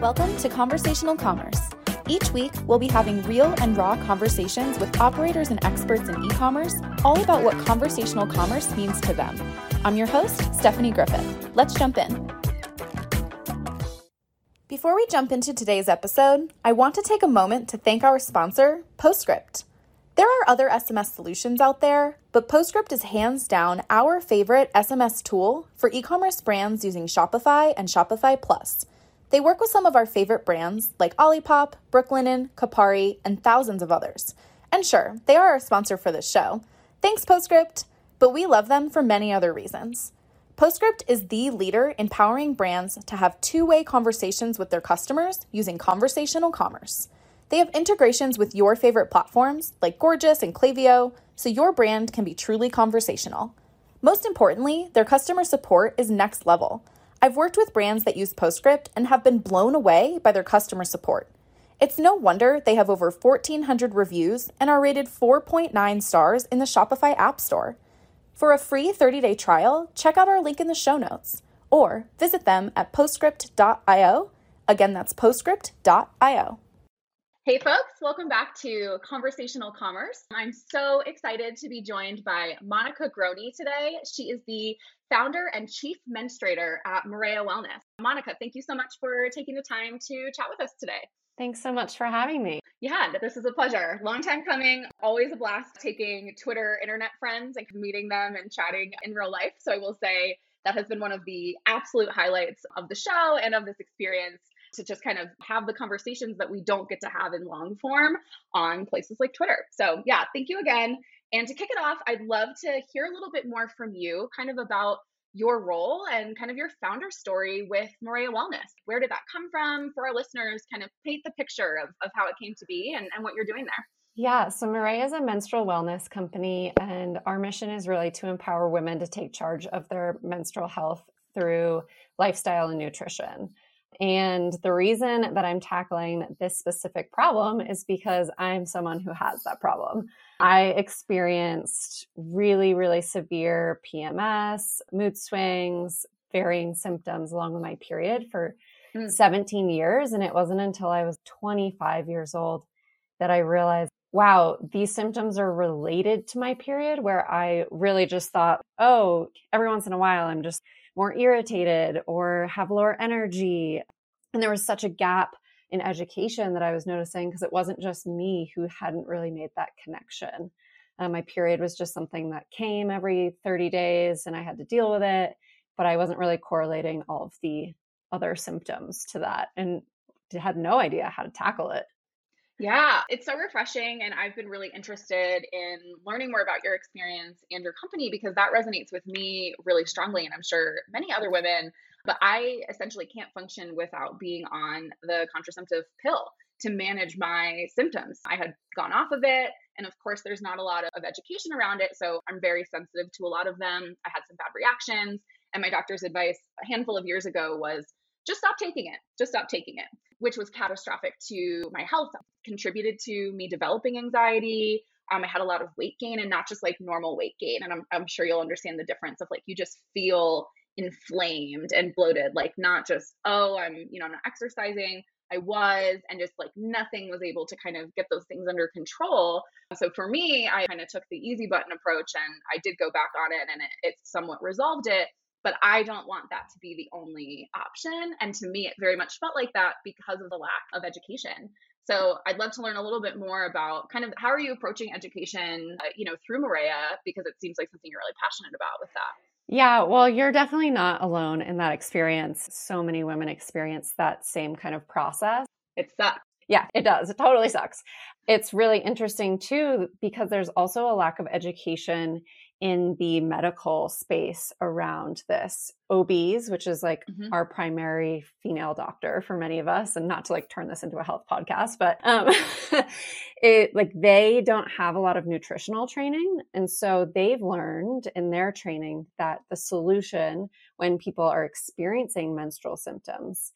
Welcome to Conversational Commerce. Each week, we'll be having real and raw conversations with operators and experts in e commerce, all about what conversational commerce means to them. I'm your host, Stephanie Griffith. Let's jump in. Before we jump into today's episode, I want to take a moment to thank our sponsor, Postscript. There are other SMS solutions out there, but Postscript is hands down our favorite SMS tool for e commerce brands using Shopify and Shopify Plus. They work with some of our favorite brands like Olipop, Brooklinen, Kapari, and thousands of others. And sure, they are our sponsor for this show. Thanks, Postscript, but we love them for many other reasons. Postscript is the leader in powering brands to have two way conversations with their customers using conversational commerce. They have integrations with your favorite platforms like Gorgias and Klaviyo, so your brand can be truly conversational. Most importantly, their customer support is next level. I've worked with brands that use Postscript and have been blown away by their customer support. It's no wonder they have over 1,400 reviews and are rated 4.9 stars in the Shopify App Store. For a free 30 day trial, check out our link in the show notes or visit them at postscript.io. Again, that's postscript.io. Hey, folks, welcome back to Conversational Commerce. I'm so excited to be joined by Monica Grohne today. She is the founder and chief menstruator at Marea Wellness. Monica, thank you so much for taking the time to chat with us today. Thanks so much for having me. Yeah, this is a pleasure. Long time coming. Always a blast taking Twitter internet friends and meeting them and chatting in real life. So I will say that has been one of the absolute highlights of the show and of this experience to just kind of have the conversations that we don't get to have in long form on places like Twitter. So, yeah, thank you again. And to kick it off, I'd love to hear a little bit more from you, kind of about your role and kind of your founder story with Marea Wellness. Where did that come from for our listeners? Kind of paint the picture of, of how it came to be and, and what you're doing there. Yeah, so Marea is a menstrual wellness company, and our mission is really to empower women to take charge of their menstrual health through lifestyle and nutrition. And the reason that I'm tackling this specific problem is because I'm someone who has that problem. I experienced really, really severe PMS, mood swings, varying symptoms along with my period for mm. 17 years. And it wasn't until I was 25 years old that I realized, wow, these symptoms are related to my period, where I really just thought, oh, every once in a while I'm just more irritated or have lower energy. And there was such a gap in education that I was noticing because it wasn't just me who hadn't really made that connection. Um, my period was just something that came every 30 days and I had to deal with it, but I wasn't really correlating all of the other symptoms to that and had no idea how to tackle it. Yeah, it's so refreshing. And I've been really interested in learning more about your experience and your company because that resonates with me really strongly. And I'm sure many other women, but I essentially can't function without being on the contraceptive pill to manage my symptoms. I had gone off of it. And of course, there's not a lot of education around it. So I'm very sensitive to a lot of them. I had some bad reactions. And my doctor's advice a handful of years ago was just stop taking it, just stop taking it, which was catastrophic to my health, contributed to me developing anxiety. Um, I had a lot of weight gain and not just like normal weight gain. And I'm, I'm sure you'll understand the difference of like you just feel inflamed and bloated, like not just, oh, I'm, you know, I'm not exercising. I was, and just like nothing was able to kind of get those things under control. So for me, I kind of took the easy button approach and I did go back on it and it, it somewhat resolved it but I don't want that to be the only option. And to me, it very much felt like that because of the lack of education. So I'd love to learn a little bit more about kind of how are you approaching education, uh, you know, through Marea because it seems like something you're really passionate about with that. Yeah, well, you're definitely not alone in that experience. So many women experience that same kind of process. It sucks. Yeah, it does. It totally sucks. It's really interesting too because there's also a lack of education in the medical space around this. OBs, which is like mm-hmm. our primary female doctor for many of us, and not to like turn this into a health podcast, but um, it like they don't have a lot of nutritional training. And so they've learned in their training that the solution when people are experiencing menstrual symptoms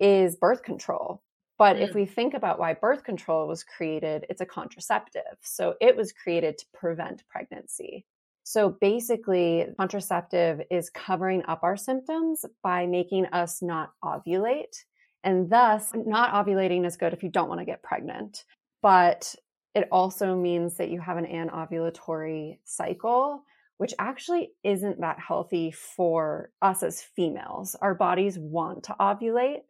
is birth control. But mm. if we think about why birth control was created, it's a contraceptive. So it was created to prevent pregnancy. So basically, contraceptive is covering up our symptoms by making us not ovulate. And thus, not ovulating is good if you don't want to get pregnant, but it also means that you have an anovulatory cycle, which actually isn't that healthy for us as females. Our bodies want to ovulate.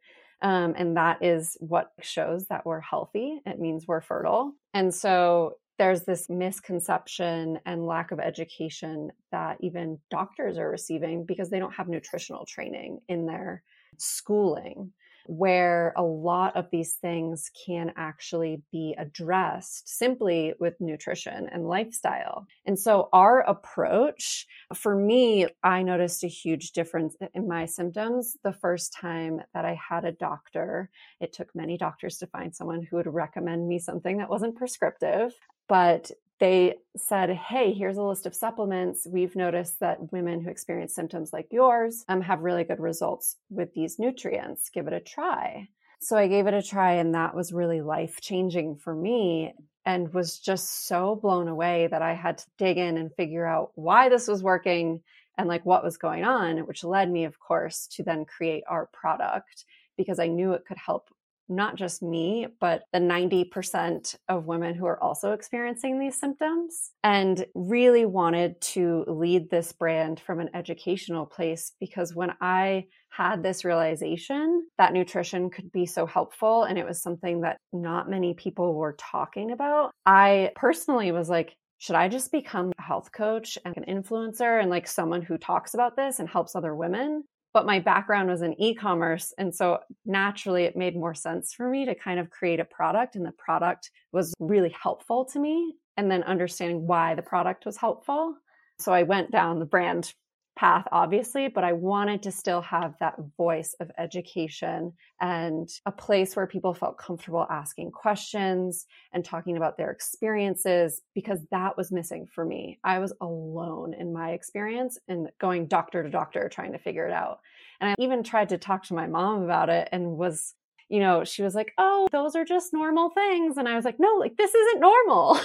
Um, and that is what shows that we're healthy. It means we're fertile. And so there's this misconception and lack of education that even doctors are receiving because they don't have nutritional training in their schooling where a lot of these things can actually be addressed simply with nutrition and lifestyle. And so, our approach for me, I noticed a huge difference in my symptoms the first time that I had a doctor. It took many doctors to find someone who would recommend me something that wasn't prescriptive. But they said, Hey, here's a list of supplements. We've noticed that women who experience symptoms like yours um, have really good results with these nutrients. Give it a try. So I gave it a try, and that was really life changing for me and was just so blown away that I had to dig in and figure out why this was working and like what was going on, which led me, of course, to then create our product because I knew it could help not just me, but the 90% of women who are also experiencing these symptoms, and really wanted to lead this brand from an educational place because when I had this realization that nutrition could be so helpful and it was something that not many people were talking about, I personally was like, should I just become a health coach and an influencer and like someone who talks about this and helps other women? But my background was in e-commerce and so naturally it made more sense for me to kind of create a product and the product was really helpful to me and then understanding why the product was helpful. So i went down the brand path, obviously, but I wanted to still have that voice of education and a place where people felt comfortable asking questions and talking about their experiences because that was missing for me. I was alone in my experience and going doctor to doctor trying to figure it out. And I even tried to talk to my mom about it and was you know, she was like, "Oh, those are just normal things." And I was like, "No, like this isn't normal."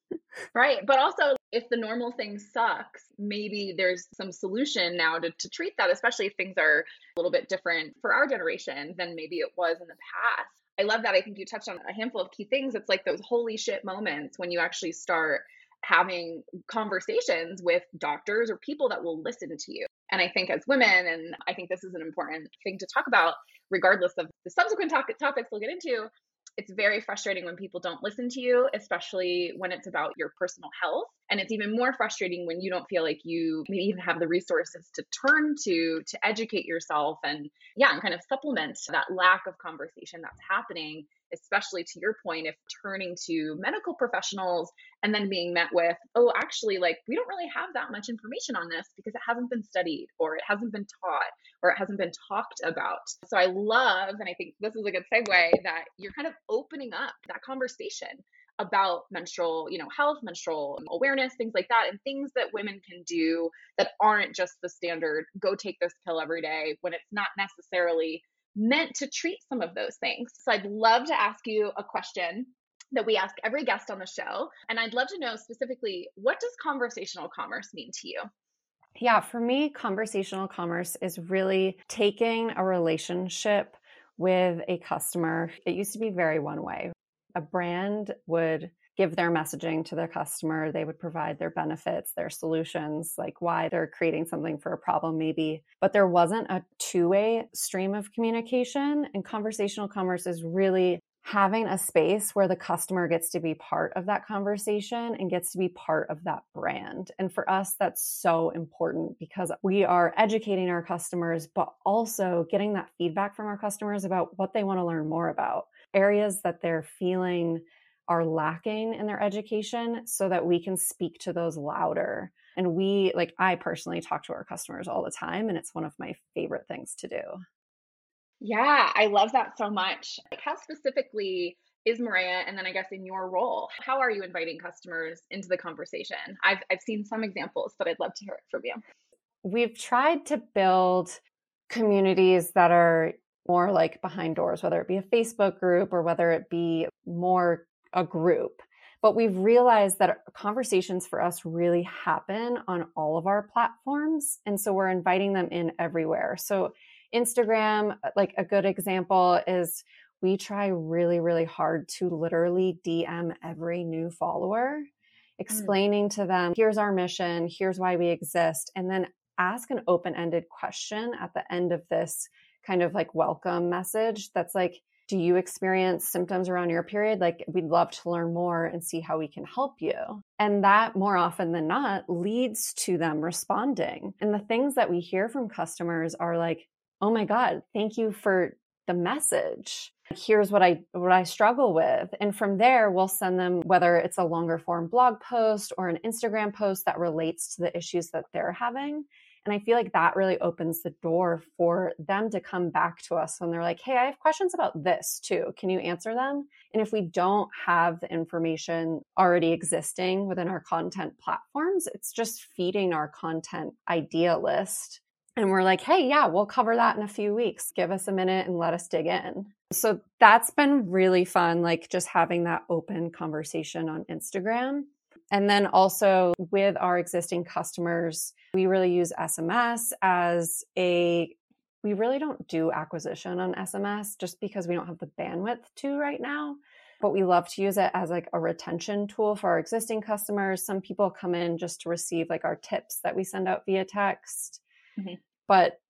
right. But also, if the normal thing sucks, maybe there's some solution now to, to treat that, especially if things are a little bit different for our generation than maybe it was in the past. I love that. I think you touched on a handful of key things. It's like those holy shit moments when you actually start having conversations with doctors or people that will listen to you. And I think as women, and I think this is an important thing to talk about, regardless of the subsequent to- topics we'll get into, it's very frustrating when people don't listen to you, especially when it's about your personal health. And it's even more frustrating when you don't feel like you maybe even have the resources to turn to to educate yourself and yeah, and kind of supplement that lack of conversation that's happening especially to your point, if turning to medical professionals and then being met with, oh, actually, like we don't really have that much information on this because it hasn't been studied or it hasn't been taught or it hasn't been talked about. So I love, and I think this is a good segue, that you're kind of opening up that conversation about menstrual, you know, health, menstrual awareness, things like that, and things that women can do that aren't just the standard go take this pill every day when it's not necessarily meant to treat some of those things. So I'd love to ask you a question that we ask every guest on the show. And I'd love to know specifically what does conversational commerce mean to you? Yeah, for me, conversational commerce is really taking a relationship with a customer. It used to be very one way. A brand would give their messaging to their customer. They would provide their benefits, their solutions, like why they're creating something for a problem, maybe. But there wasn't a two way stream of communication. And conversational commerce is really having a space where the customer gets to be part of that conversation and gets to be part of that brand. And for us, that's so important because we are educating our customers, but also getting that feedback from our customers about what they want to learn more about, areas that they're feeling are lacking in their education so that we can speak to those louder. And we, like, I personally talk to our customers all the time, and it's one of my favorite things to do. Yeah, I love that so much. Like, how specifically is Marea, and then I guess in your role, how are you inviting customers into the conversation? I've, I've seen some examples, but I'd love to hear it from you. We've tried to build communities that are more like behind doors, whether it be a Facebook group or whether it be more a group. But we've realized that conversations for us really happen on all of our platforms. And so we're inviting them in everywhere. So Instagram, uh, like a good example is we try really, really hard to literally DM every new follower, mm. explaining mm. to them, here's our mission, here's why we exist, and then ask an open ended question at the end of this kind of like welcome message that's like, do you experience symptoms around your period? Like, we'd love to learn more and see how we can help you. And that more often than not leads to them responding. And the things that we hear from customers are like, oh my God, thank you for the message. Here's what I what I struggle with. And from there we'll send them whether it's a longer form blog post or an Instagram post that relates to the issues that they're having. And I feel like that really opens the door for them to come back to us when they're like, hey, I have questions about this too. Can you answer them? And if we don't have the information already existing within our content platforms, it's just feeding our content idea list. And we're like, hey, yeah, we'll cover that in a few weeks. Give us a minute and let us dig in. So that's been really fun, like just having that open conversation on Instagram. And then also with our existing customers, we really use SMS as a we really don't do acquisition on SMS just because we don't have the bandwidth to right now. But we love to use it as like a retention tool for our existing customers. Some people come in just to receive like our tips that we send out via text. Mm-hmm. But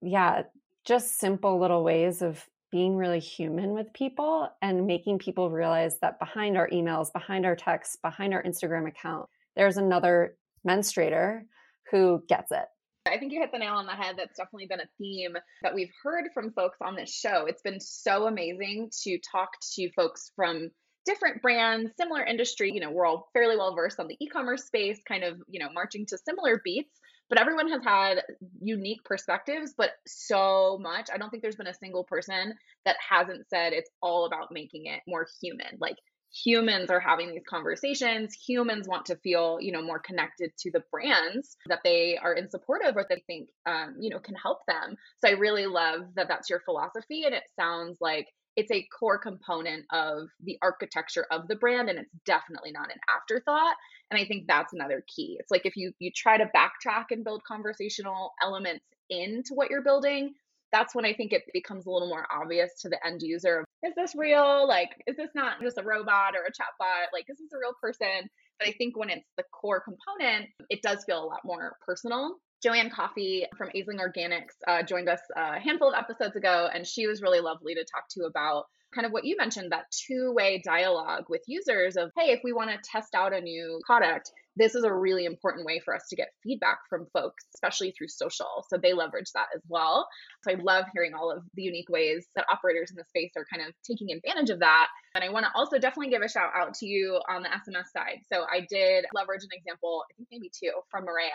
yeah, just simple little ways of being really human with people and making people realize that behind our emails, behind our texts, behind our Instagram account, there's another menstruator who gets it. I think you hit the nail on the head. That's definitely been a theme that we've heard from folks on this show. It's been so amazing to talk to folks from different brands, similar industry. You know, we're all fairly well versed on the e commerce space, kind of, you know, marching to similar beats but everyone has had unique perspectives but so much. I don't think there's been a single person that hasn't said it's all about making it more human. Like humans are having these conversations. Humans want to feel you know more connected to the brands that they are in support of or they think um, you know can help them. So i really love that that's your philosophy and it sounds like it's a core component of the architecture of the brand and it's definitely not an afterthought and i think that's another key. It's like if you you try to backtrack and build conversational elements into what you're building that's when i think it becomes a little more obvious to the end user is this real? Like is this not just a robot or a chatbot? Like is this a real person? But i think when it's the core component it does feel a lot more personal Joanne Coffey from Aisling Organics uh, joined us a handful of episodes ago, and she was really lovely to talk to about kind of what you mentioned that two way dialogue with users of, hey, if we want to test out a new product, this is a really important way for us to get feedback from folks, especially through social. So they leverage that as well. So I love hearing all of the unique ways that operators in the space are kind of taking advantage of that. And I want to also definitely give a shout out to you on the SMS side. So I did leverage an example, I think maybe two, from Marea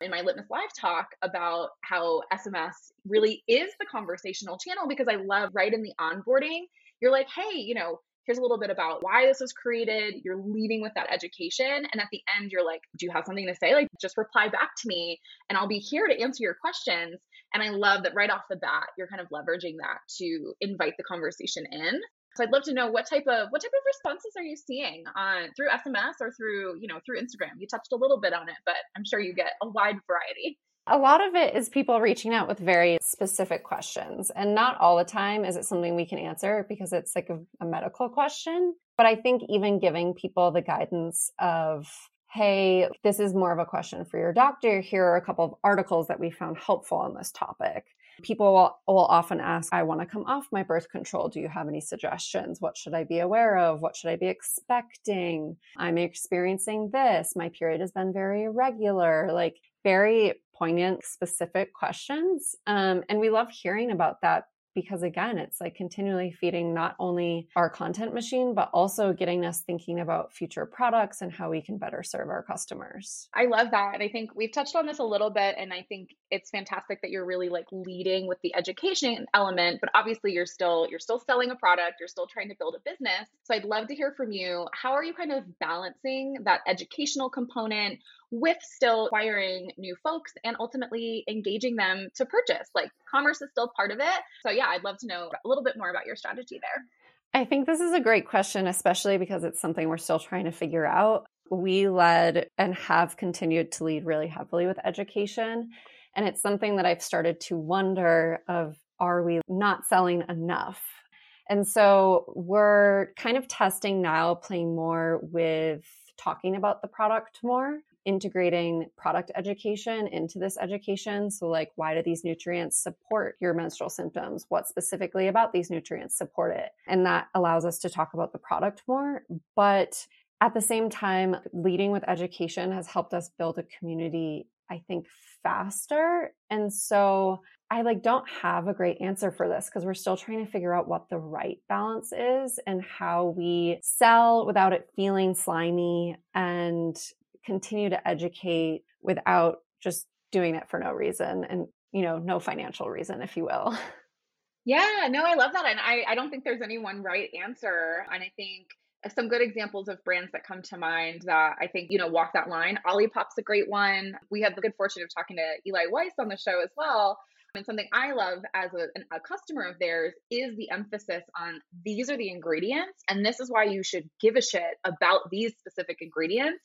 in my Litmus Live talk about how SMS really is the conversational channel because I love right in the onboarding, you're like, hey, you know, here's a little bit about why this was created. You're leading with that education. And at the end, you're like, do you have something to say? Like, just reply back to me and I'll be here to answer your questions. And I love that right off the bat, you're kind of leveraging that to invite the conversation in. So I'd love to know what type of what type of responses are you seeing on through SMS or through, you know, through Instagram? You touched a little bit on it, but I'm sure you get a wide variety. A lot of it is people reaching out with very specific questions. And not all the time is it something we can answer because it's like a, a, medical question. But I think even giving people the guidance of, hey, this is more of a question for your doctor. Here are a couple of articles that we found helpful on this topic. People will, will often ask, I want to come off my birth control. Do you have any suggestions? What should I be aware of? What should I be expecting? I'm experiencing this. My period has been very irregular. Like, very poignant, specific questions. Um, and we love hearing about that because again it's like continually feeding not only our content machine but also getting us thinking about future products and how we can better serve our customers i love that and i think we've touched on this a little bit and i think it's fantastic that you're really like leading with the education element but obviously you're still you're still selling a product you're still trying to build a business so i'd love to hear from you how are you kind of balancing that educational component with still acquiring new folks and ultimately engaging them to purchase. Like commerce is still part of it. So, yeah, I'd love to know a little bit more about your strategy there. I think this is a great question, especially because it's something we're still trying to figure out. We led and have continued to lead really heavily with education. And it's something that I've started to wonder of are we not selling enough? And so we're kind of testing now, playing more with talking about the product more, integrating product education into this education. So, like, why do these nutrients support your menstrual symptoms? What specifically about these nutrients support it? And that allows us to talk about the product more. But at the same time, leading with education has helped us build a community, I think, faster. And so I like don't have a great answer for this because we're still trying to figure out what the right balance is and how we sell without it feeling slimy and continue to educate without just doing it for no reason and you know no financial reason if you will yeah no i love that and i, I don't think there's any one right answer and i think some good examples of brands that come to mind that I think, you know, walk that line. Olipop's a great one. We had the good fortune of talking to Eli Weiss on the show as well. And something I love as a, a, customer of theirs is the emphasis on these are the ingredients, and this is why you should give a shit about these specific ingredients.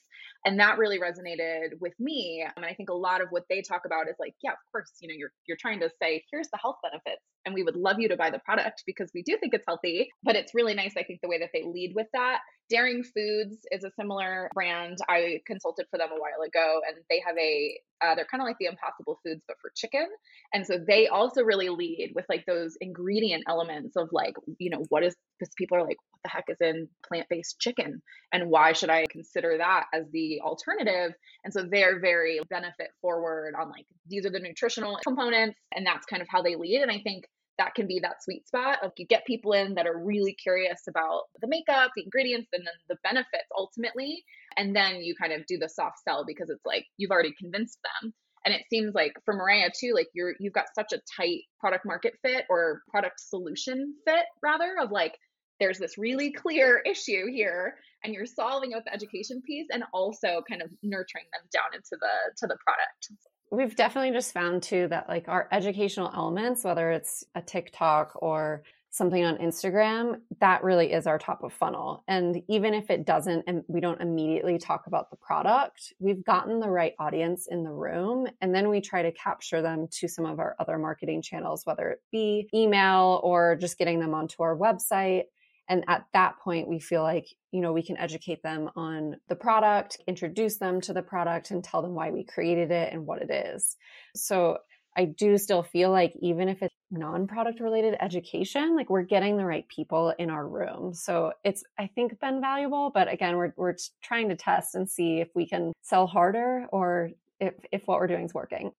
And that really resonated with me. I And I think a lot of what they talk about is like, yeah, of course, you know, you're you're trying to say, here's the health benefits, and we would love you to buy the product because we do think it's healthy. But it's really nice, I think, the way that they lead with that. Daring Foods is a similar brand. I consulted for them a while ago, and they have a uh, they're kind of like the Impossible Foods, but for chicken. And so they also really lead with like those ingredient elements of like, you know, what is because people are like, what the heck is in plant based chicken? And why should I consider that as the alternative? And so they're very benefit forward on like, these are the nutritional components. And that's kind of how they lead. And I think that can be that sweet spot of you get people in that are really curious about the makeup, the ingredients, and then the benefits ultimately. And then you kind of do the soft sell because it's like you've already convinced them. And it seems like for Marea too, like you're you've got such a tight product market fit or product solution fit rather of like there's this really clear issue here and you're solving it with the education piece and also kind of nurturing them down into the to the product we've definitely just found too that like our educational elements whether it's a tiktok or something on instagram that really is our top of funnel. And even if it doesn't and we don't immediately talk about the product we've gotten the right audience in the room and then we try to capture them to some of our other marketing channels whether it be email or just getting them onto our website and at that point, we feel like, you know, we can educate them on the product, introduce them to the product, and tell them why we created it and what it is. So I do still feel like even if it's non product related education, like we're getting the right people in our room. So it's, I think, been valuable. But again, we're, we're trying to test and see if we can sell harder or if, if what we're doing is working.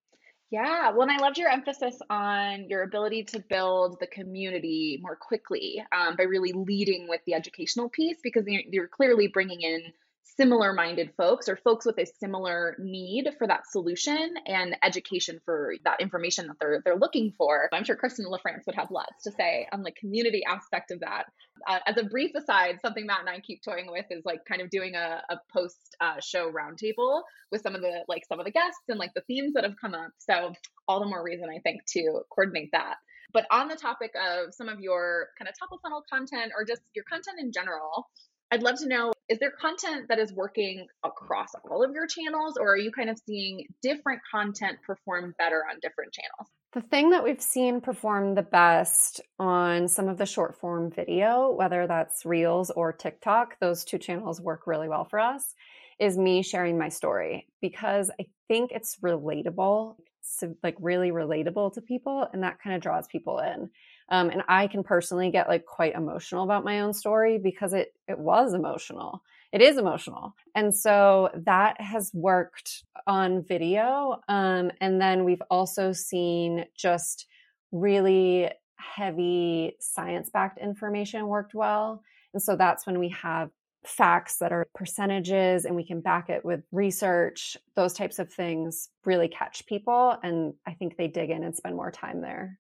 Yeah, well, and I loved your emphasis on your ability to build the community more quickly um, by really leading with the educational piece because you're, you're clearly bringing in similar minded folks or folks with a similar need for that solution and education for that information that they're they're looking for. I'm sure Kristen LaFrance would have lots to say on the community aspect of that. Uh, as a brief aside, something Matt and I keep toying with is like kind of doing a, a post uh, show roundtable with some of the like some of the guests and like the themes that have come up. So all the more reason I think to coordinate that. But on the topic of some of your kind of top of funnel content or just your content in general, I'd love to know is there content that is working across all of your channels, or are you kind of seeing different content perform better on different channels? The thing that we've seen perform the best on some of the short form video, whether that's Reels or TikTok, those two channels work really well for us, is me sharing my story because I think it's relatable, so like really relatable to people, and that kind of draws people in. Um, and I can personally get like quite emotional about my own story because it it was emotional. It is emotional, and so that has worked on video. Um, and then we've also seen just really heavy science backed information worked well. And so that's when we have facts that are percentages and we can back it with research those types of things really catch people and i think they dig in and spend more time there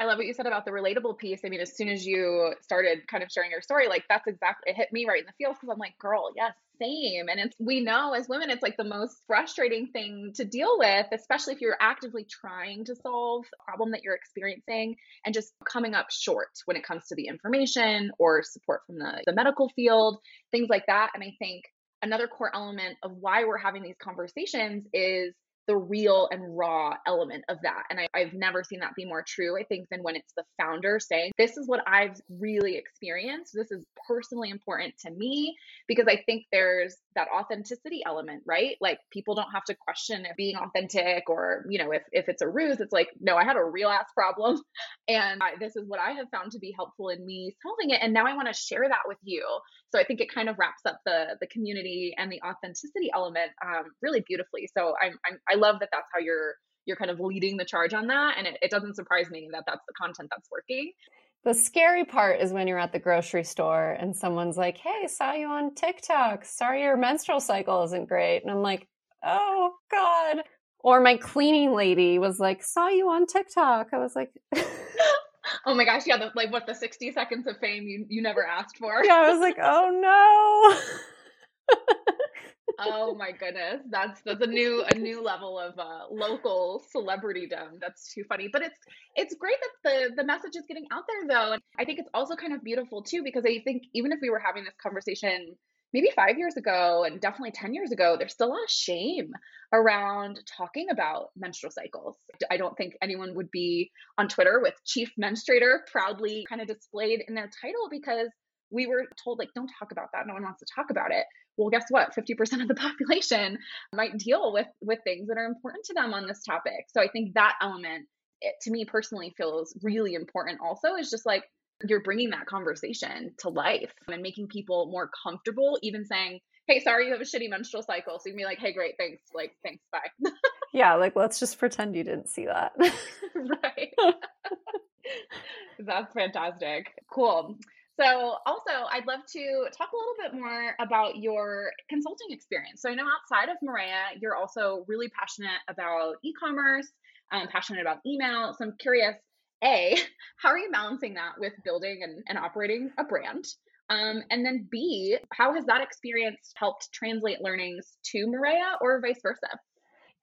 I love what you said about the relatable piece. I mean, as soon as you started kind of sharing your story, like that's exactly it hit me right in the feels because I'm like, girl, yes, same. And it's we know as women, it's like the most frustrating thing to deal with, especially if you're actively trying to solve a problem that you're experiencing and just coming up short when it comes to the information or support from the, the medical field, things like that. And I think another core element of why we're having these conversations is the real and raw element of that. And I, have never seen that be more true, I think, than when it's the founder saying, This is what I've really experienced. This is personally important to me because I think there's that authenticity element, right? Like people don't have to question if being authentic or, you know, if, if it's a ruse, it's like, no, I had a real ass problem. And I, this is what I have found to be helpful in me solving it. And now I want to share that with you. So I think it kind of wraps up the the community and the authenticity element um, really beautifully. So I'm, I'm I love that that's how you're you're kind of leading the charge on that, and it, it doesn't surprise me that that's the content that's working. The scary part is when you're at the grocery store and someone's like, "Hey, saw you on TikTok. Sorry your menstrual cycle isn't great," and I'm like, "Oh God." Or my cleaning lady was like, "Saw you on TikTok." I was like. oh my gosh, yeah, the, like what the 60 seconds of fame you you never asked for. Yeah, I was like, oh no. oh my goodness, that's that's a new a new level of uh, local celebrity celebritydom. That's too funny, but it's it's great that the the message is getting out there though, and I think it's also kind of beautiful too because I think even if we were having this conversation maybe five years ago and definitely 10 years ago, there's still a lot of shame around talking about menstrual cycles. I don't think anyone would be on Twitter with chief menstruator proudly kind of displayed in their title because we were told, like, don't talk about that. No one wants to talk about it. Well, guess what? 50% of the population might deal with with things that are important to them on this topic. So I think that element, it, to me personally, feels really important also is just like you're bringing that conversation to life and making people more comfortable, even saying, Hey, sorry, you have a shitty menstrual cycle. So you can be like, Hey, great, thanks. Like, thanks, bye. yeah, like, let's just pretend you didn't see that. right. That's fantastic. Cool. So, also, I'd love to talk a little bit more about your consulting experience. So, I know outside of Marea, you're also really passionate about e commerce, um, passionate about email. So, I'm curious a, how are you balancing that with building and, and operating a brand? Um, and then B, how has that experience helped translate learnings to Marea or vice versa?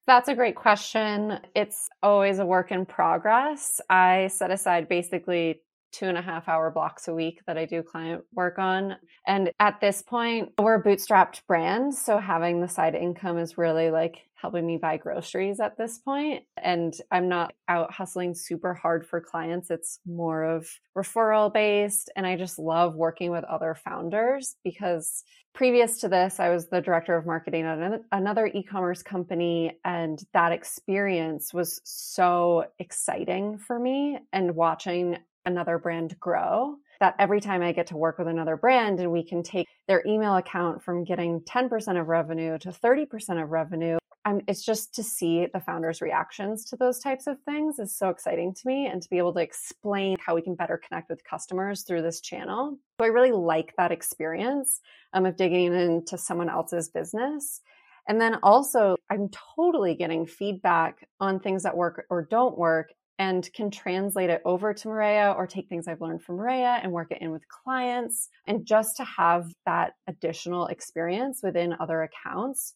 That's a great question. It's always a work in progress. I set aside basically two and a half hour blocks a week that I do client work on. And at this point, we're a bootstrapped brand. So having the side income is really like helping me buy groceries at this point. And I'm not out hustling super hard for clients. It's more of referral based. And I just love working with other founders because previous to this, I was the director of marketing at another e commerce company. And that experience was so exciting for me. And watching another brand grow that every time I get to work with another brand and we can take their email account from getting 10% of revenue to 30% of revenue, I'm, it's just to see the founders' reactions to those types of things is so exciting to me and to be able to explain how we can better connect with customers through this channel. So I really like that experience um, of digging into someone else's business. And then also, I'm totally getting feedback on things that work or don't work and can translate it over to Marea or take things I've learned from Marea and work it in with clients. And just to have that additional experience within other accounts,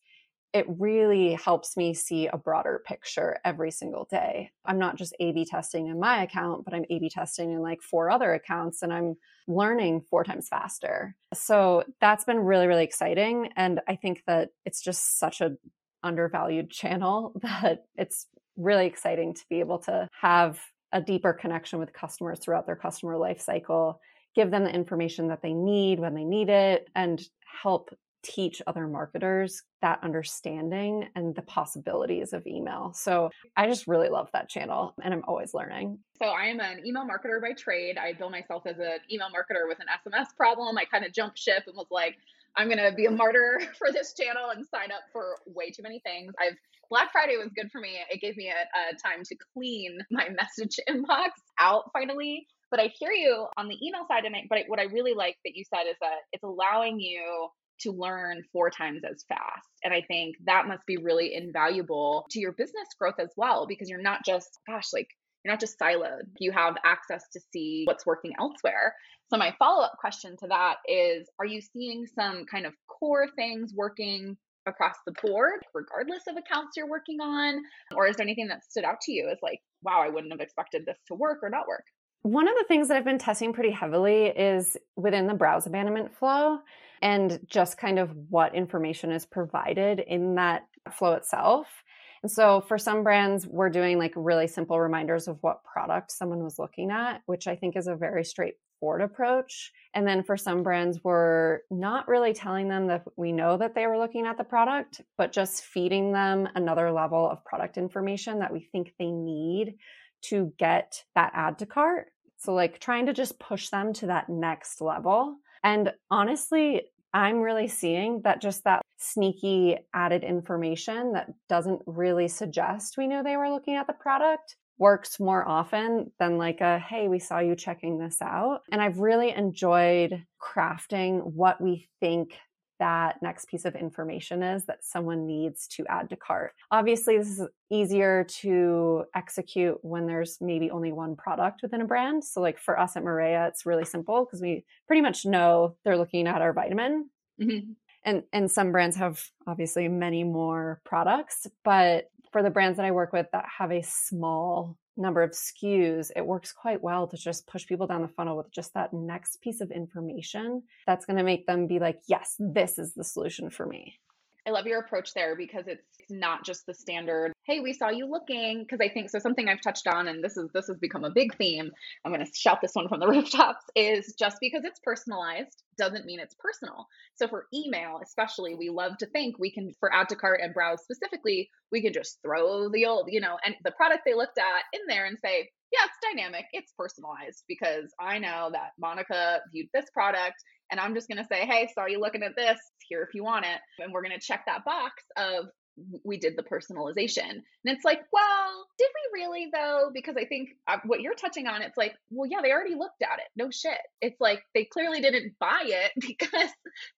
it really helps me see a broader picture every single day. I'm not just A B testing in my account, but I'm A B testing in like four other accounts and I'm learning four times faster. So that's been really, really exciting. And I think that it's just such a undervalued channel that it's really exciting to be able to have a deeper connection with customers throughout their customer life cycle, give them the information that they need when they need it, and help teach other marketers that understanding and the possibilities of email. So I just really love that channel and I'm always learning. So I am an email marketer by trade. I bill myself as an email marketer with an SMS problem. I kind of jumped ship and was like, I'm to be a martyr for this channel and sign up for way too many things. I've Black Friday was good for me. It gave me a, a time to clean my message inbox out finally. But I hear you on the email side, and I, but what I really like that you said is that it's allowing you to learn four times as fast. And I think that must be really invaluable to your business growth as well, because you're not just, gosh, like you're not just siloed. You have access to see what's working elsewhere. So, my follow up question to that is Are you seeing some kind of core things working across the board, regardless of accounts you're working on? Or is there anything that stood out to you as like, wow, I wouldn't have expected this to work or not work? One of the things that I've been testing pretty heavily is within the browse abandonment flow and just kind of what information is provided in that flow itself. So for some brands, we're doing like really simple reminders of what product someone was looking at, which I think is a very straightforward approach. And then for some brands, we're not really telling them that we know that they were looking at the product, but just feeding them another level of product information that we think they need to get that add to cart. So, like trying to just push them to that next level. And honestly, I'm really seeing that just that sneaky added information that doesn't really suggest we know they were looking at the product works more often than like a hey we saw you checking this out. And i've really enjoyed crafting what we think that next piece of information is that someone needs to add to cart. Obviously, this is easier to execute when there's maybe only one product within a brand. So, like for us at Marea, it's really simple because we pretty much know they're looking at our vitamin. Mm-hmm. And, and some brands have obviously many more products, but for the brands that I work with that have a small number of SKUs, it works quite well to just push people down the funnel with just that next piece of information that's going to make them be like, yes, this is the solution for me. I love your approach there because it's not just the standard, hey, we saw you looking. Because I think so something I've touched on, and this is this has become a big theme. I'm gonna shout this one from the rooftops, is just because it's personalized doesn't mean it's personal. So for email, especially, we love to think we can for add to cart and browse specifically, we can just throw the old, you know, and the product they looked at in there and say, yeah, it's dynamic, it's personalized because I know that Monica viewed this product and I'm just going to say, hey, saw you looking at this. here if you want it. And we're going to check that box of we did the personalization. And it's like, well, did we really though? Because I think uh, what you're touching on, it's like, well, yeah, they already looked at it. No shit. It's like they clearly didn't buy it because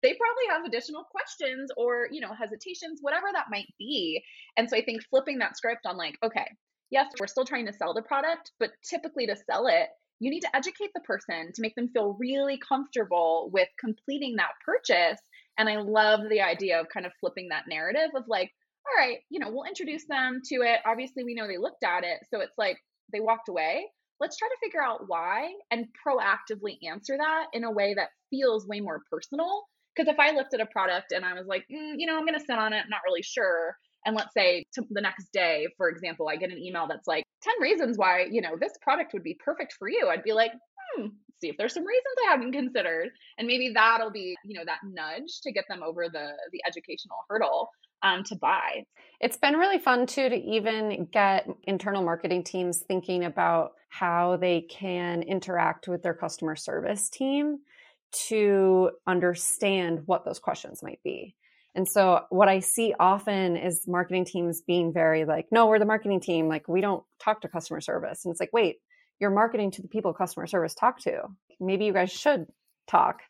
they probably have additional questions or, you know, hesitations, whatever that might be. And so I think flipping that script on like, okay, yes, we're still trying to sell the product, but typically to sell it, you need to educate the person to make them feel really comfortable with completing that purchase. And I love the idea of kind of flipping that narrative of like, all right, you know, we'll introduce them to it. Obviously, we know they looked at it. So it's like they walked away. Let's try to figure out why and proactively answer that in a way that feels way more personal. Because if I looked at a product and I was like, mm, you know, I'm going to sit on it, I'm not really sure. And let's say the next day, for example, I get an email that's like 10 reasons why, you know, this product would be perfect for you. I'd be like, hmm, see if there's some reasons I haven't considered. And maybe that'll be, you know, that nudge to get them over the the educational hurdle um, to buy. It's been really fun too to even get internal marketing teams thinking about how they can interact with their customer service team to understand what those questions might be. And so what I see often is marketing teams being very like, no, we're the marketing team. Like we don't talk to customer service. And it's like, wait, you're marketing to the people customer service talk to. Maybe you guys should talk.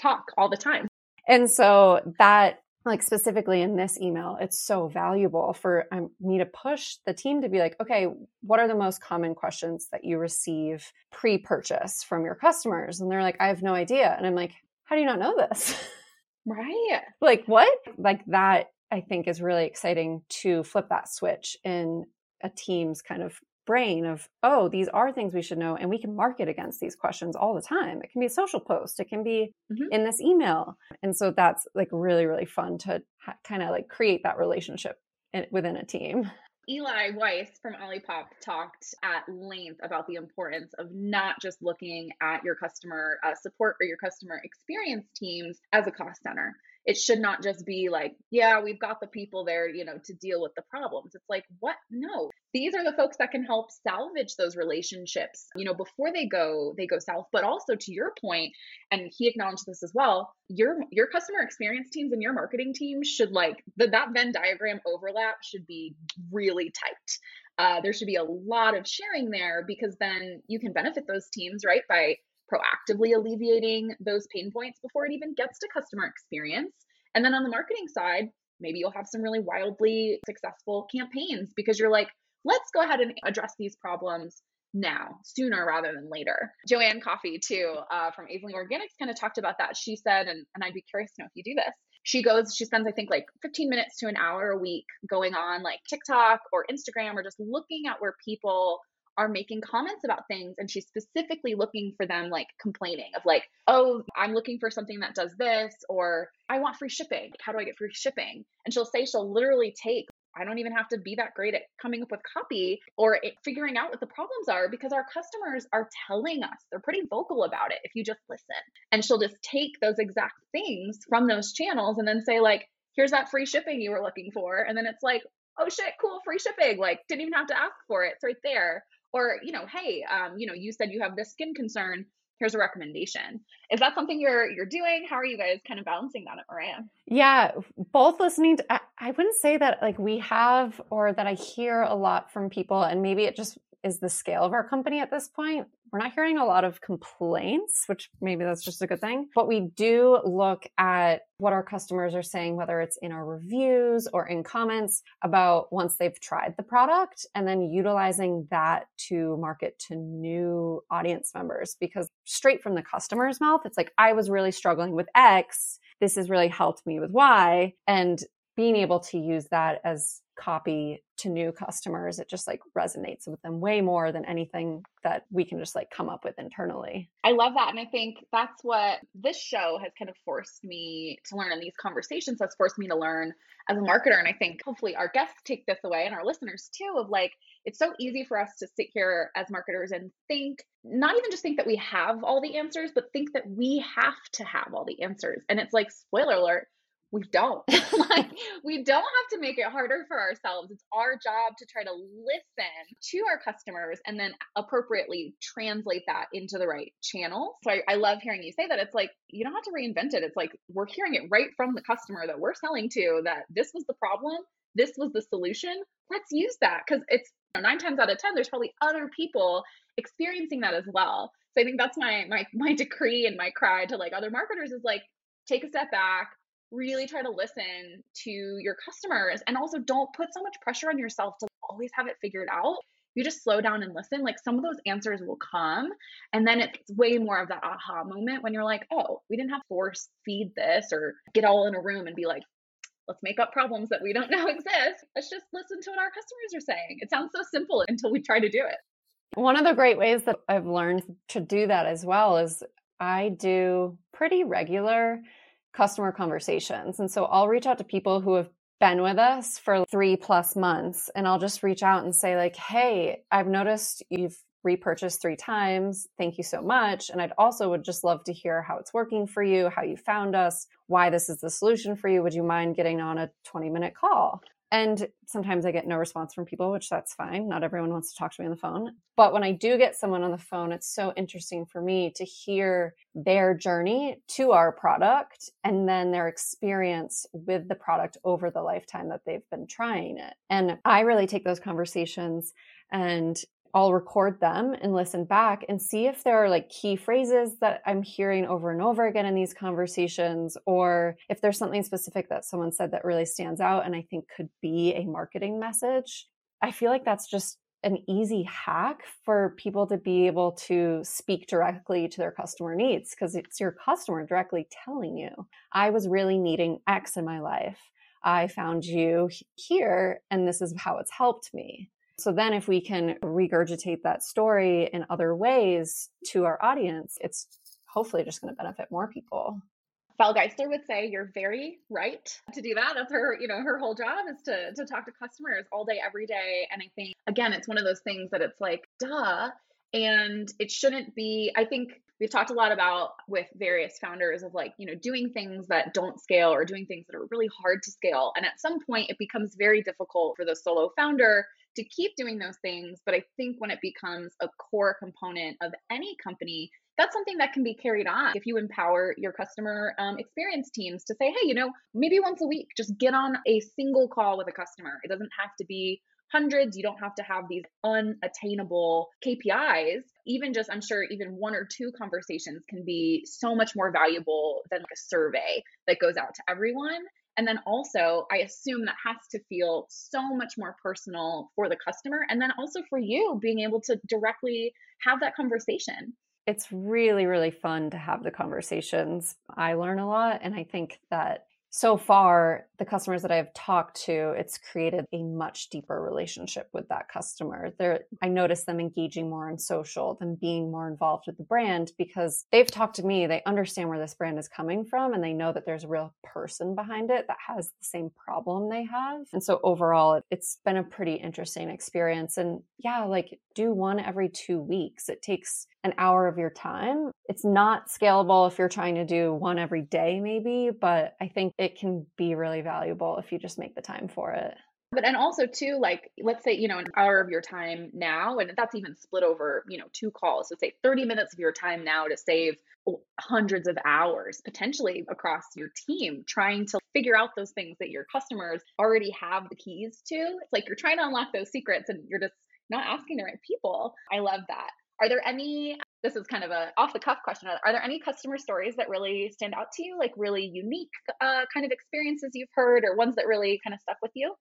Talk all the time. And so that like specifically in this email, it's so valuable for um, me to push the team to be like, okay, what are the most common questions that you receive pre-purchase from your customers? And they're like, I have no idea. And I'm like, how do you not know this? Right. Like what? Like that I think is really exciting to flip that switch in a team's kind of brain of, oh, these are things we should know and we can market against these questions all the time. It can be a social post, it can be mm-hmm. in this email. And so that's like really really fun to ha- kind of like create that relationship in, within a team. Eli Weiss from Olipop talked at length about the importance of not just looking at your customer uh, support or your customer experience teams as a cost center it should not just be like, yeah, we've got the people there, you know, to deal with the problems. It's like, what? No. These are the folks that can help salvage those relationships, you know, before they go they go south, but also to your point, and he acknowledged this as well, your your customer experience teams and your marketing teams should like the, that Venn diagram overlap should be really tight. Uh, there should be a lot of sharing there because then you can benefit those teams, right? By proactively alleviating those pain points before it even gets to customer experience. And then on the marketing side, maybe you'll have some really wildly successful campaigns because you're like, let's go ahead and address these problems now, sooner rather than later. Joanne Coffey, too, uh, from Aisling Organics, kind of talked about that. She said, and, and I'd be curious to know if you do this. She goes, she spends, I think, like 15 minutes to an hour a week going on like TikTok or Instagram or just looking at where people are making comments about things and she's specifically looking for them like complaining of like oh i'm looking for something that does this or i want free shipping how do i get free shipping and she'll say she'll literally take I don't even have to be that great at coming up with copy or figuring out what the problems are because our customers are telling us. They're pretty vocal about it if you just listen. And she'll just take those exact things from those channels and then say, like, here's that free shipping you were looking for. And then it's like, oh shit, cool, free shipping. Like, didn't even have to ask for it. It's right there. Or, you know, hey, um, you know, you said you have this skin concern here's a recommendation. Is that something you're you're doing? How are you guys kind of balancing that at Marea? Yeah, both listening to I, I wouldn't say that like we have or that I hear a lot from people and maybe it just is the scale of our company at this point. We're not hearing a lot of complaints, which maybe that's just a good thing. But we do look at what our customers are saying, whether it's in our reviews or in comments about once they've tried the product and then utilizing that to market to new audience members. Because straight from the customer's mouth, it's like, I was really struggling with X. This has really helped me with Y. And being able to use that as copy to new customers it just like resonates with them way more than anything that we can just like come up with internally. I love that and i think that's what this show has kind of forced me to learn in these conversations has forced me to learn as a marketer and i think hopefully our guests take this away and our listeners too of like it's so easy for us to sit here as marketers and think not even just think that we have all the answers but think that we have to have all the answers and it's like spoiler alert we don't. Like we don't have to make it harder for ourselves. It's our job to try to listen to our customers and then appropriately translate that into the right channel so I, I, love hearing you say that. It's like you don't have to reinvent it. It's like we're hearing it right from the customer that we're selling to that this was the problem this was the solution. Let's use that because it's you know, nine times out of ten there's probably other people experiencing that as well. So i think that's my my my decree and my cry to like other marketers is like take a step back really try to listen to your customers and also don't put so much pressure on yourself to always have it figured out. You just slow down and listen, like some of those answers will come. And then it's way more of that aha moment when you're like, oh, we didn't have to force feed this or get all in a room and be like, let's make up problems that we don't know exist. Let's just listen to what our customers are saying. It sounds so simple until we try to do it. One of the great ways that I've learned to do that as well is I do pretty regular customer conversations. And so I'll reach out to people who have been with us for three plus months and I'll just reach out and say, like, hey, I've noticed you've repurchased three times. Thank you so much. And I'd also would just love to hear how it's working for you, how you found us, why this is the solution for you. Would you mind getting on a 20 minute call? And sometimes I get no response from people, which that's fine. Not everyone wants to talk to me on the phone. But when I do get someone on the phone, it's so interesting for me to hear their journey to our product and then their experience with the product over the lifetime that they've been trying it. And I really take those conversations and I'll record them and listen back and see if there are like key phrases that I'm hearing over and over again in these conversations, or if there's something specific that someone said that really stands out and I think could be a marketing message. I feel like that's just an easy hack for people to be able to speak directly to their customer needs because it's your customer directly telling you, I was really needing X in my life. I found you here, and this is how it's helped me. So then if we can regurgitate that story in other ways to our audience, it's hopefully just going to benefit more people. Val Geisler would say you're very right to do that. That's her, you know, her whole job is to to talk to customers all day, every day. And I think again, it's one of those things that it's like, duh. And it shouldn't be, I think we've talked a lot about with various founders of like, you know, doing things that don't scale or doing things that are really hard to scale. And at some point it becomes very difficult for the solo founder to keep doing those things. But I think when it becomes a core component of any company, that's something that can be carried on if you empower your customer um, experience teams to say, hey, you know, maybe once a week, just get on a single call with a customer. It doesn't have to be hundreds. You don't have to have these unattainable KPIs. Even just, I'm sure, even one or two conversations can be so much more valuable than like a survey that goes out to everyone. And then also, I assume that has to feel so much more personal for the customer. And then also for you being able to directly have that conversation. It's really, really fun to have the conversations. I learn a lot. And I think that so far, the customers that I've talked to, it's created a much deeper relationship with that customer. They're, I notice them engaging more on social, them being more involved with the brand because they've talked to me. They understand where this brand is coming from and they know that there's a real person behind it that has the same problem they have. And so overall, it's been a pretty interesting experience. And yeah, like do one every two weeks. It takes an hour of your time. It's not scalable if you're trying to do one every day, maybe, but I think it can be really valuable if you just make the time for it. But and also too, like let's say, you know, an hour of your time now, and that's even split over, you know, two calls. So say 30 minutes of your time now to save hundreds of hours potentially across your team trying to figure out those things that your customers already have the keys to. It's like you're trying to unlock those secrets and you're just not asking the right people. I love that. Are there any this is kind of a off the cuff question are there any customer stories that really stand out to you like really unique uh, kind of experiences you've heard or ones that really kind of stuck with you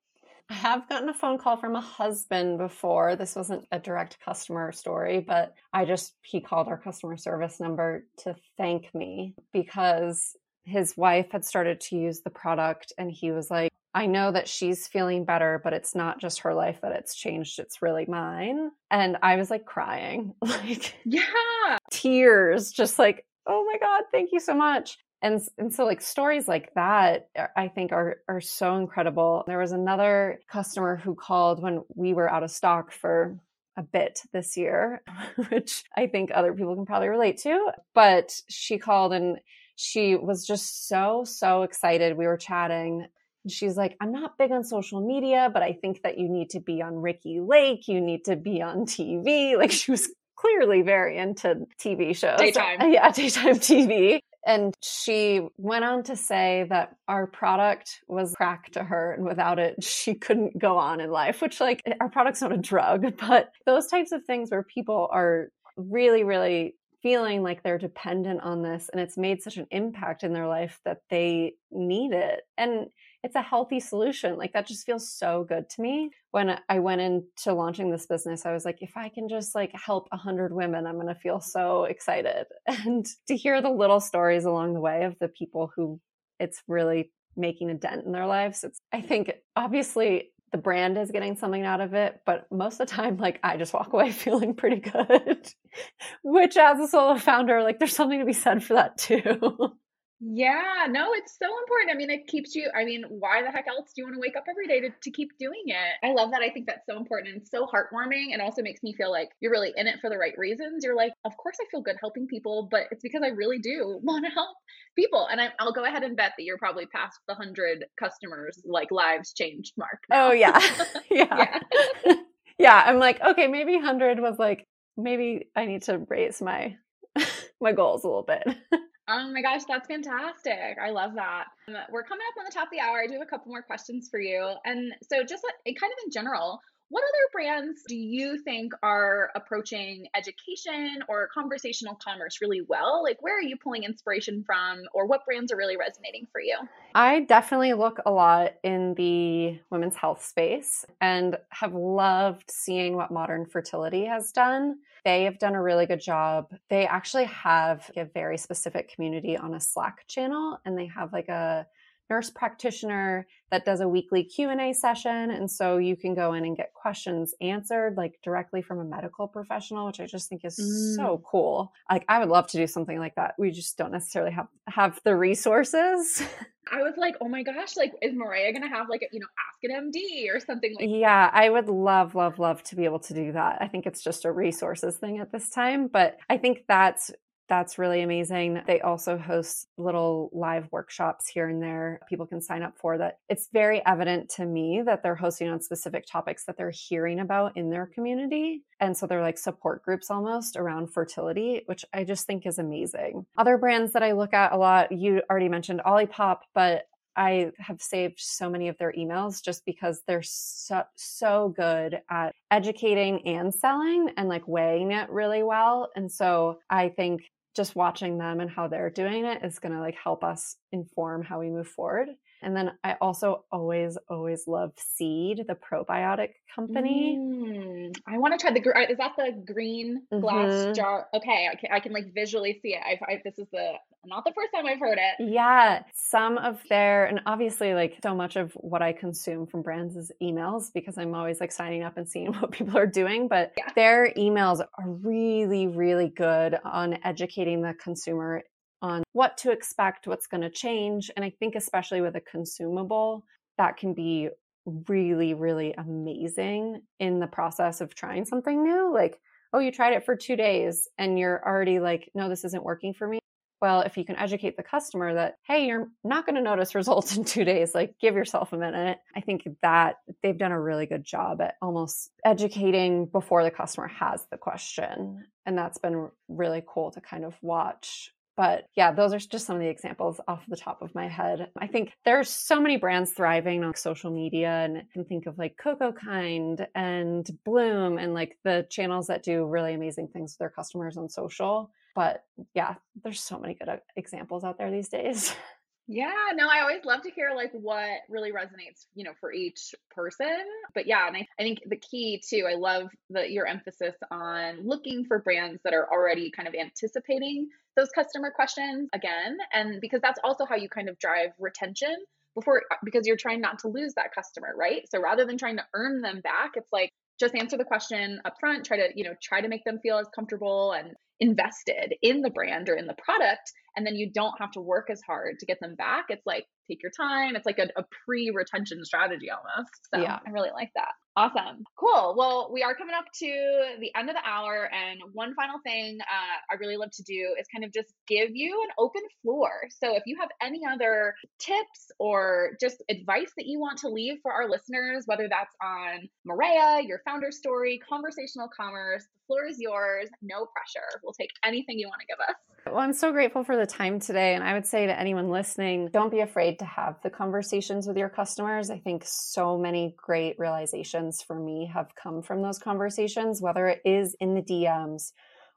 I have gotten a phone call from a husband before. This wasn't a direct customer story, but I just, he called our customer service number to thank me because his wife had started to use the product and he was like, I know that she's feeling better, but it's not just her life that it's changed, it's really mine. And I was like crying, like, yeah, tears, just like, oh my God, thank you so much. And, and so like stories like that uh, i think are are so incredible. There was another customer who called when we were out of stock for a bit this year which i think other people can probably relate to. But she called and she was just so so excited. We were chatting she's like, I'm not big on social media, but I think that you need to be on Ricki Lake. You need to be on TV. Like she was clearly very into TV shows. Daytime. Yeah, daytime TV. And she went on to say that our product was crack to her and without it, she couldn't go on in life, which like our product's not a drug, but those types of things where people are really, really feeling like they're dependent on this and it's made such an impact in their life that they need it. And it's a healthy solution. Like that just feels so good to me. When I went into launching this business, I was like, if I can just like help a hundred women, I'm going to feel so excited. And to hear the little stories along the way of the people who it's really making a dent in their lives, it's, I think obviously the brand is getting something out of it, but most of the time, like I just walk away feeling pretty good, which as a solo founder, like there's something to be said for that too. Yeah, no, it's so important. I mean, it keeps you, I mean, why the heck else do you want to wake up every day to, to keep doing it? I love that. I think that's so important and so heartwarming and also makes me feel like you're really in it for the right reasons. You're like, of course I feel good helping people, but it's because I really do want to help people. And I, will go ahead and bet that you're probably past the hundred customers, like lives changed mark. Oh, now. Oh, yeah. yeah. yeah. yeah. I'm like, okay, maybe 100 was like, maybe I need to raise my my goals a little bit. Oh my gosh, that's fantastic. I love that. Um, we're coming up on the top of the hour. I do have a couple more questions for you. And so, just like, kind of in general, what other brands do you think are approaching education or conversational commerce really well? Like, where are you pulling inspiration from, or what brands are really resonating for you? I definitely look a lot in the women's health space and have loved seeing what modern fertility has done. They have done a really good job. They actually have a very specific community on a Slack channel, and they have like a nurse practitioner that does a weekly q&a session and so you can go in and get questions answered like directly from a medical professional which i just think is mm. so cool like i would love to do something like that we just don't necessarily have have the resources I was like, oh my gosh, like is Marea gonna have like a, you know, ask an MD or something like Yeah, I would love, love, love to be able to do that. I think it's just a resources thing at this time. But I think that's that's really amazing. They also host little live workshops here and there people can sign up for that. It's very evident to me that they're hosting on specific topics that they're hearing about in their community. And so they're like support groups almost around fertility, which I just think is amazing. Other brands that I look at a lot, you already mentioned Olipop, but I have saved so many of their emails just because they're so, so good at educating and selling and like weighing it really well. And so I think just watching them and how they're doing it is going to like help us inform how we move forward. And then I also always, always love Seed, the probiotic company. Mm, I want to try the. Is that the green glass Mhm. jar? Okay, I can, I can like visually see it. I, I, this is the not the first time I've heard it. Yeah, some of their, and obviously, like so much of what I consume from brands is emails because I'm always like signing up and seeing what people are doing. But Yeah. their emails are really, really good on educating the consumer on what to expect, what's going to change. And I think, especially with a consumable, that can be really, really amazing in the process of trying something new. Like, oh, you tried it for two days and you're already like, no, this isn't working for me well, if you can educate the customer that, hey, you're not going to notice results in two days, like give yourself a minute. I think that they've done a really good job at almost educating before the customer has the question. And that's been really cool to kind of watch. But yeah, those are just some of the examples off the top of my head. I think there's so many brands thriving on social media, and I can think of like Coco Kind and Bloom and like the channels that do really amazing things with their customers on social. But yeah, there's so many good uh, examples out there these days. Yeah, no, I always love to hear like what really resonates, you know, for each person. But yeah, and I, I think the key too, I love the your emphasis on looking for brands that are already kind of anticipating those customer questions again. And because that's also how you kind of drive retention before because you're trying not to lose that customer, right? So rather than trying to earn them back, it's like just answer the question up front, try to, you know, try to make them feel as comfortable and invested in the brand or in the product and then you don't have to work as hard to get them back. It's like take your time. It's like a, a pre-retention strategy almost. So Yeah. I really like that. Awesome. Cool. Well, we are coming up to the end of the hour. And one final thing uh, I really love to do is kind of just give you an open floor. So if you have any other tips or just advice that you want to leave for our listeners, whether that's on Marea, your founder story, conversational commerce, the floor is yours. No pressure. We'll take anything you want to give us. Well, I'm so grateful for the time today. And I would say to anyone listening, don't be afraid to have the conversations with your customers. I think so many great realizations for me have come from those conversations, whether it is in the DMs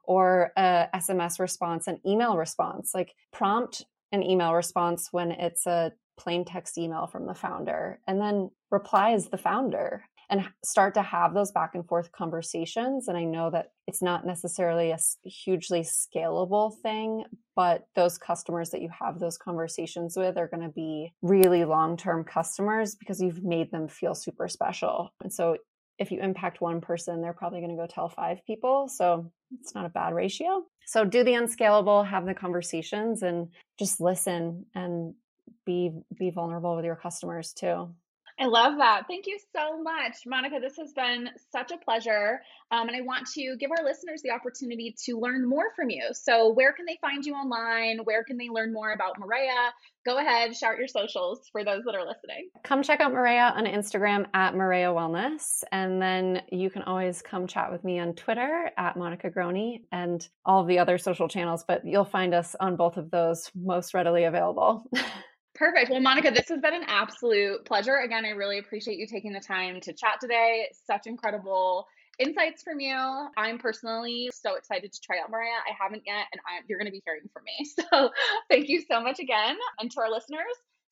or a SMS response, an email response, like prompt an email response when it's a plain text email from the founder and then reply as the founder and start to have those back and forth conversations. And I know that it's not necessarily a hugely scalable thing, but those customers that you have those conversations with are going to be really long term customers because you've made them feel super special. And so if you impact one person, they're probably going to go tell five people. So it's not a bad ratio. So do the unscalable, have the conversations, and just listen and be be vulnerable with your customers too. I love that. Thank you so much, Monica. This has been such a pleasure. Um, and I want to give our listeners the opportunity to learn more from you. So, where can they find you online? Where can they learn more about Marea? Go ahead, shout your socials for those that are listening. Come check out Marea on Instagram at Marea Wellness. And then you can always come chat with me on Twitter at Monica Grohne and all of the other social channels, but you'll find us on both of those most readily available. Perfect. Well, Monica, this has been an absolute pleasure. Again, I really appreciate you taking the time to chat today. Such incredible insights from you. I'm personally so excited to try out Marea. I haven't yet, and I, you're going to be hearing from me. So thank you so much again. And to our listeners,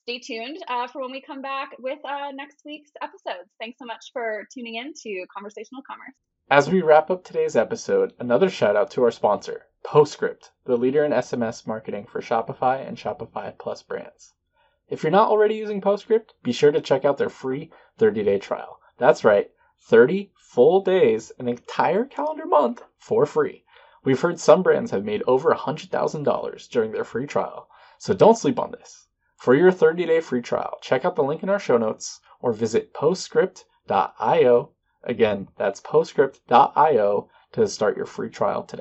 stay tuned uh, for when we come back with uh, next week's episodes. Thanks so much for tuning in to Conversational Commerce. As we wrap up today's episode, another shout out to our sponsor, Postscript, the leader in SMS marketing for Shopify and Shopify Plus brands. If you're not already using Postscript, be sure to check out their free 30 day trial. That's right, 30 full days, an entire calendar month for free. We've heard some brands have made over $100,000 during their free trial, so don't sleep on this. For your 30 day free trial, check out the link in our show notes or visit postscript.io. Again, that's postscript.io to start your free trial today.